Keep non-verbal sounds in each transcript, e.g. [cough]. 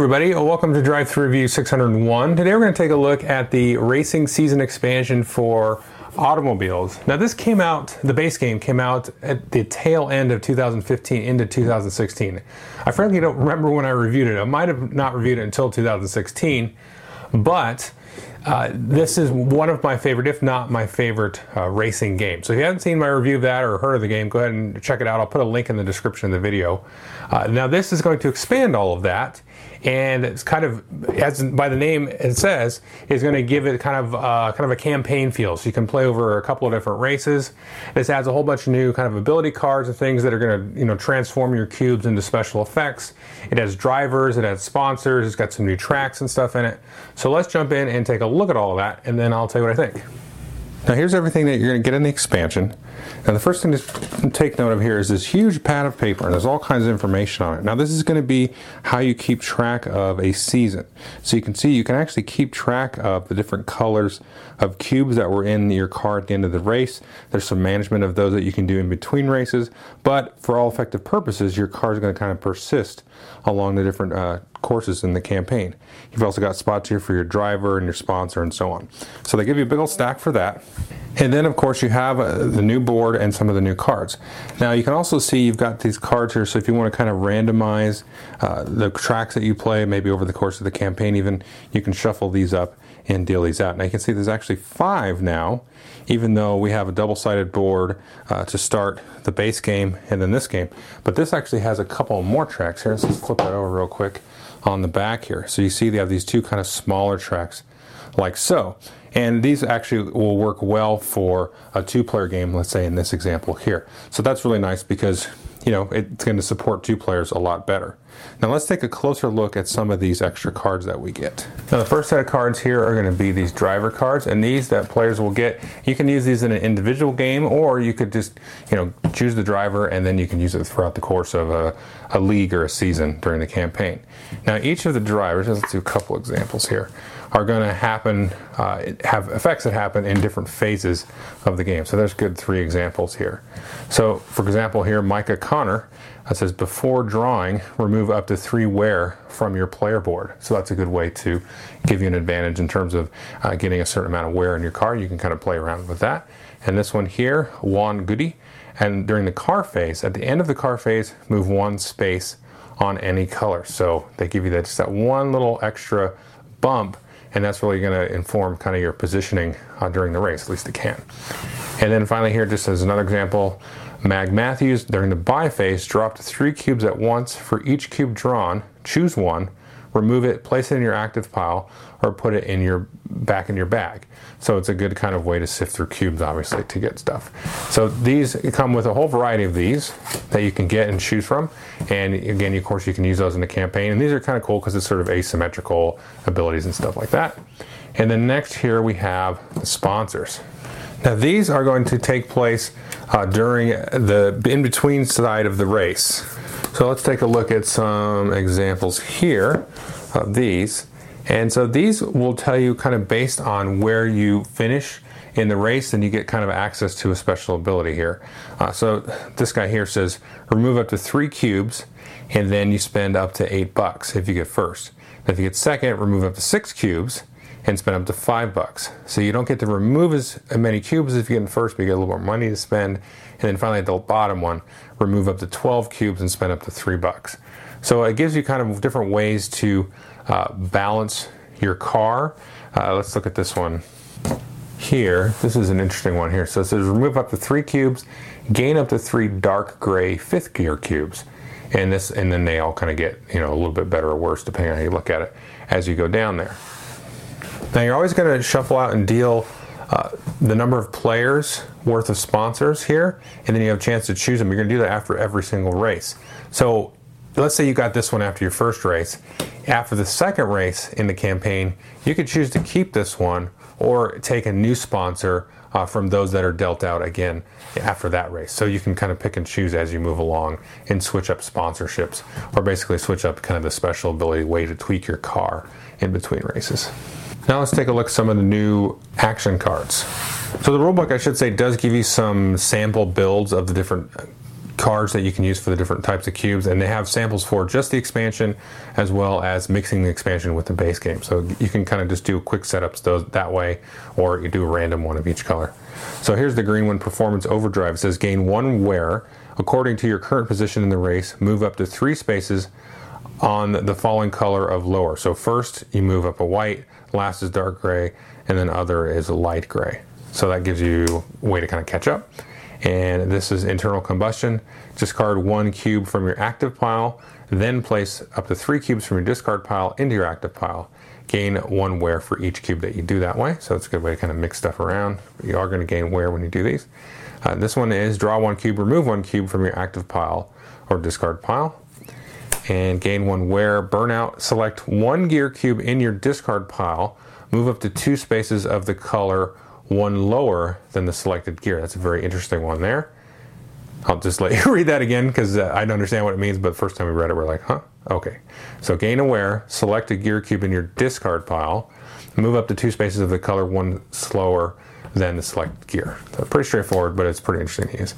Everybody, welcome to Drive Thru Review 601. Today we're going to take a look at the racing season expansion for automobiles. Now this came out, the base game came out at the tail end of 2015 into 2016. I frankly don't remember when I reviewed it. I might have not reviewed it until 2016, but uh, this is one of my favorite, if not my favorite, uh, racing game. So if you haven't seen my review of that or heard of the game, go ahead and check it out. I'll put a link in the description of the video. Uh, now this is going to expand all of that and it's kind of as by the name it says is going to give it kind of uh, kind of a campaign feel. So you can play over a couple of different races. This adds a whole bunch of new kind of ability cards and things that are going to you know transform your cubes into special effects. It has drivers it has sponsors it's got some new tracks and stuff in it. So let's jump in and take a look at all of that and then i'll tell you what i think. Now here's everything that you're going to get in the expansion. Now the first thing to take note of here is this huge pad of paper and there's all kinds of information on it. Now this is going to be how you keep track of a season. So you can see you can actually keep track of the different colors of cubes that were in your car at the end of the race. There's some management of those that you can do in between races, but for all effective purposes your car is going to kind of persist along the different uh, courses in the campaign. You've also got spots here for your driver and your sponsor and so on. So they give you a big old stack for that. And then of course you have uh, the new board and some of the new cards. Now you can also see you've got these cards here so if you want to kind of randomize uh, the tracks that you play maybe over the course of the campaign even you can shuffle these up and deal these out. Now you can see there's actually five now even though we have a double-sided board uh, to start the base game and then this game. But this actually has a couple more tracks here. Let's flip that over real quick on the back here. So you see they have these two kind of smaller tracks like so. And these actually will work well for a two player game, let's say in this example here. So that's really nice because you know, it's going to support two players a lot better. Now let's take a closer look at some of these extra cards that we get. Now the first set of cards here are going to be these driver cards and these that players will get. You can use these in an individual game or you could just, you know, choose the driver and then you can use it throughout the course of a, a league or a season during the campaign. Now each of the drivers, let's do a couple examples here are going to happen, uh, have effects that happen in different phases of the game. So there's good three examples here. So for example here, Micah Connor that says before drawing, remove up to three wear from your player board. So that's a good way to give you an advantage in terms of uh, getting a certain amount of wear in your car. You can kind of play around with that. And this one here, Juan Goody. And during the car phase, at the end of the car phase, move one space on any color. So they give you that just that one little extra bump and that's really going to inform kind of your positioning uh, during the race, at least it can. And then finally here, just as another example, Mag Matthews during the buy phase dropped three cubes at once. For each cube drawn, choose one, remove it, place it in your active pile, or put it in your back in your bag. So it's a good kind of way to sift through cubes, obviously, to get stuff. So these come with a whole variety of these that you can get and choose from. And again, of course, you can use those in the campaign. And these are kind of cool because it's sort of asymmetrical abilities and stuff like that. And then next here we have the sponsors. Now these are going to take place uh, during the in-between side of the race. So let's take a look at some examples here of these. And so these will tell you kind of based on where you finish in the race, then you get kind of access to a special ability here. Uh, so this guy here says remove up to three cubes, and then you spend up to eight bucks if you get first. If you get second, remove up to six cubes and spend up to five bucks. So you don't get to remove as many cubes if you get in first, but you get a little more money to spend. And then finally, at the bottom one, remove up to 12 cubes and spend up to three bucks. So it gives you kind of different ways to uh, balance your car. Uh, let's look at this one here. This is an interesting one here. So it says remove up to three cubes, gain up to three dark gray fifth gear cubes. And this, and then they all kind of get you know a little bit better or worse depending on how you look at it as you go down there. Now you're always going to shuffle out and deal uh, the number of players worth of sponsors here, and then you have a chance to choose them. You're going to do that after every single race. So let's say you got this one after your first race. After the second race in the campaign, you could choose to keep this one or take a new sponsor uh, from those that are dealt out again after that race. So you can kind of pick and choose as you move along and switch up sponsorships or basically switch up kind of the special ability way to tweak your car in between races. Now let's take a look at some of the new action cards. So the rulebook, I should say, does give you some sample builds of the different uh, cards that you can use for the different types of cubes, and they have samples for just the expansion as well as mixing the expansion with the base game. So you can kind of just do quick setups those that way, or you do a random one of each color. So here's the green one, Performance Overdrive. It says gain one wear according to your current position in the race. Move up to three spaces on the following color of lower. So first you move up a white, last is dark gray, and then other is light gray. So that gives you a way to kind of catch up and this is internal combustion. Discard one cube from your active pile, then place up to three cubes from your discard pile into your active pile. Gain one wear for each cube that you do that way, so it's a good way to kind of mix stuff around. You are going to gain wear when you do these. Uh, this one is draw one cube, remove one cube from your active pile or discard pile, and gain one wear. Burnout, select one gear cube in your discard pile, move up to two spaces of the color one lower than the selected gear. That's a very interesting one there. I'll just let [laughs] you read that again because uh, I don't understand what it means, but the first time we read it, we're like, huh? Okay. So gain a wear, select a gear cube in your discard pile, move up to two spaces of the color one slower than the select gear. So pretty straightforward, but it's pretty interesting to use.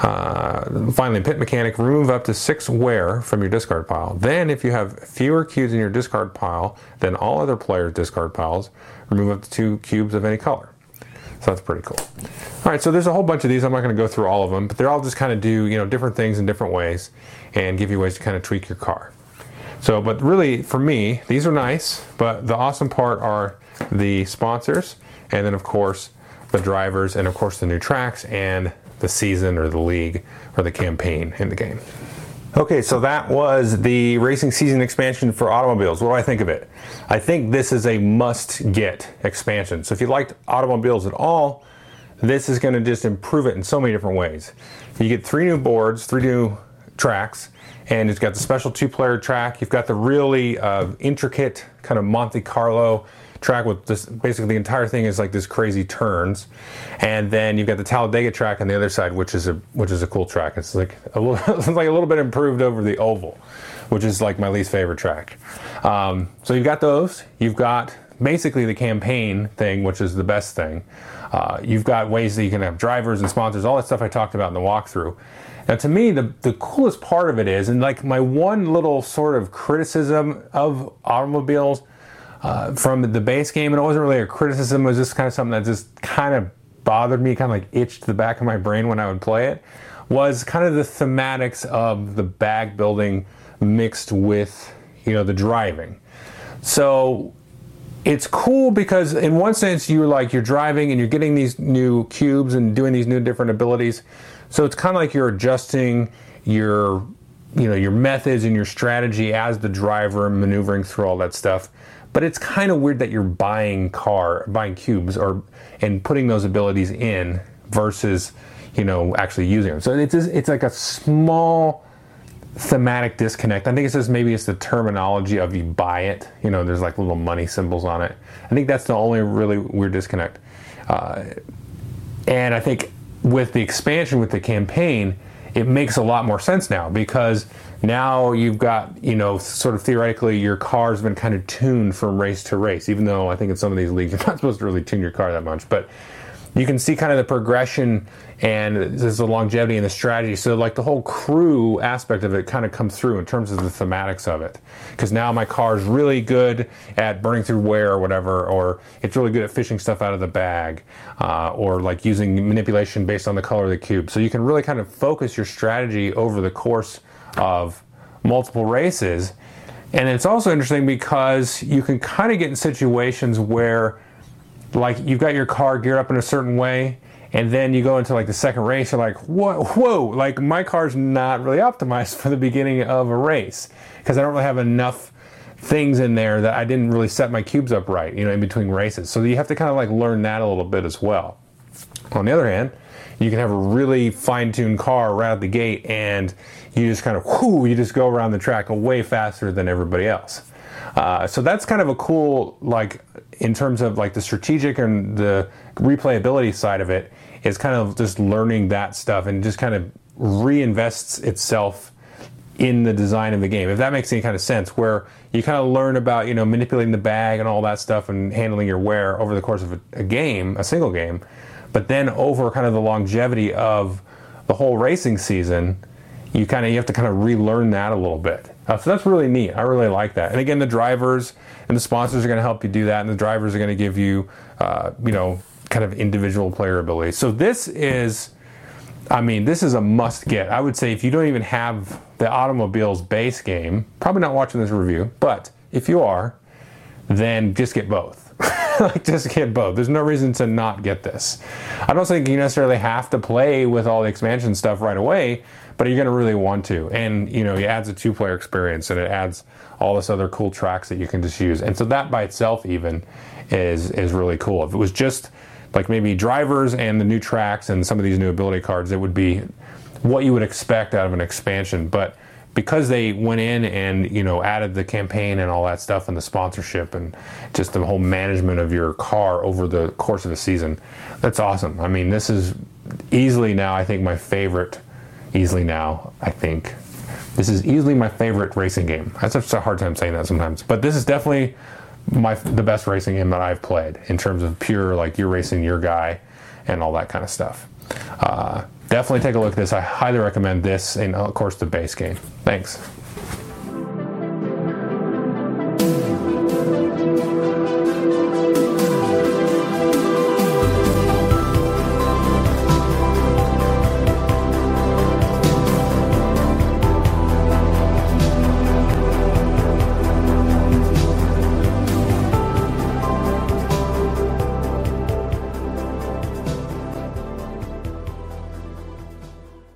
Uh, finally, pit mechanic, remove up to six wear from your discard pile. Then, if you have fewer cubes in your discard pile than all other players' discard piles, remove up to two cubes of any color. So that's pretty cool. All right, so there's a whole bunch of these. I'm not going to go through all of them, but they're all just kind of do you know different things in different ways and give you ways to kind of tweak your car. So, but really for me, these are nice, but the awesome part are the sponsors, and then of course the drivers, and of course the new tracks and the season or the league or the campaign in the game. Okay, so that was the racing season expansion for automobiles. What do I think of it? I think this is a must get expansion. So if you liked automobiles at all, this is going to just improve it in so many different ways. You get three new boards, three new tracks, and it's got the special two player track. You've got the really uh, intricate kind of Monte Carlo track with this basically the entire thing is like this crazy turns. And then you've got the Talladega track on the other side which is a which is a cool track. It's like a little [laughs] it's like a little bit improved over the oval which is like my least favorite track. Um, so you've got those. You've got basically the campaign thing which is the best thing. Uh, you've got ways that you can have drivers and sponsors all that stuff I talked about in the walkthrough. Now, to me, the, the coolest part of it is, and like my one little sort of criticism of automobiles uh, from the base game, and it wasn't really a criticism. It was just kind of something that just kind of bothered me, kind of like itched the back of my brain when I would play it. Was kind of the thematics of the bag building mixed with you know the driving. So it's cool because in one sense you're like you're driving and you're getting these new cubes and doing these new different abilities. So it's kind of like you're adjusting your you know your methods and your strategy as the driver maneuvering through all that stuff but it's kind of weird that you're buying car, buying cubes, or and putting those abilities in versus you know actually using them. So it's it's like a small thematic disconnect. I think it's just maybe it's the terminology of you buy it. You know, there's like little money symbols on it. I think that's the only really weird disconnect. Uh, and I think with the expansion with the campaign, it makes a lot more sense now because now you've got you know sort of theoretically your car's been kind of tuned from race to race even though i think in some of these leagues [laughs] you're not supposed to really tune your car that much. But you can see kind of the progression and there's the longevity and the strategy. So like the whole crew aspect of it kind of comes through in terms of the thematics of it. Because now my car is really good at burning through wear or whatever or it's really good at fishing stuff out of the bag uh, or like using manipulation based on the color of the cube. So you can really kind of focus your strategy over the course of multiple races. And it's also interesting because you can kind of get in situations where, like, you've got your car geared up in a certain way, and then you go into like the second race, you're like, whoa, whoa, like my car's not really optimized [laughs] for the beginning of a race because I don't really have enough things in there that I didn't really set my cubes up right, you know, in between races. So you have to kind of like learn that a little bit as well. On the other hand, you can have a really fine-tuned car right out the gate and you just kind of whoo, you just go around the track way faster than everybody else. Uh, so that's kind of a cool like in terms of like the strategic and the replayability side of it is kind of just learning that stuff and just kind of reinvests itself in the design of the game if that makes any kind of sense where you kind of learn about you know manipulating the bag and all that stuff and handling your wear over the course of a, a game a single game but then over kind of the longevity of the whole racing season, you kind of you have to kind of relearn that a little bit. Uh, so that's really neat. I really like that. And again, the drivers and the sponsors are going to help you do that, and the drivers are going to give you, uh, you know, kind of individual player ability. So this is, I mean, this is a must get. I would say if you don't even have the automobiles base game, probably not watching this review, but if you are, then just get both. [laughs] like just get both. There's no reason to not get this. I don't think you necessarily have to play with all the expansion stuff right away, but you're going to really want to. And you know, it adds a two-player experience, and it adds all this other cool tracks that you can just use. And so that by itself even is is really cool. If it was just like maybe drivers and the new tracks and some of these new ability cards, it would be what you would expect out of an expansion. But because they went in and you know added the campaign and all that stuff and the sponsorship and just the whole management of your car over the course of the season, that's awesome. I mean, this is easily now I think my favorite. Easily now I think this is easily my favorite racing game. That's such a hard time saying that sometimes, but this is definitely my the best racing game that I've played in terms of pure like you're racing your guy and all that kind of stuff. Uh, definitely take a look at this. I highly recommend this and, of course, the base game. Thanks.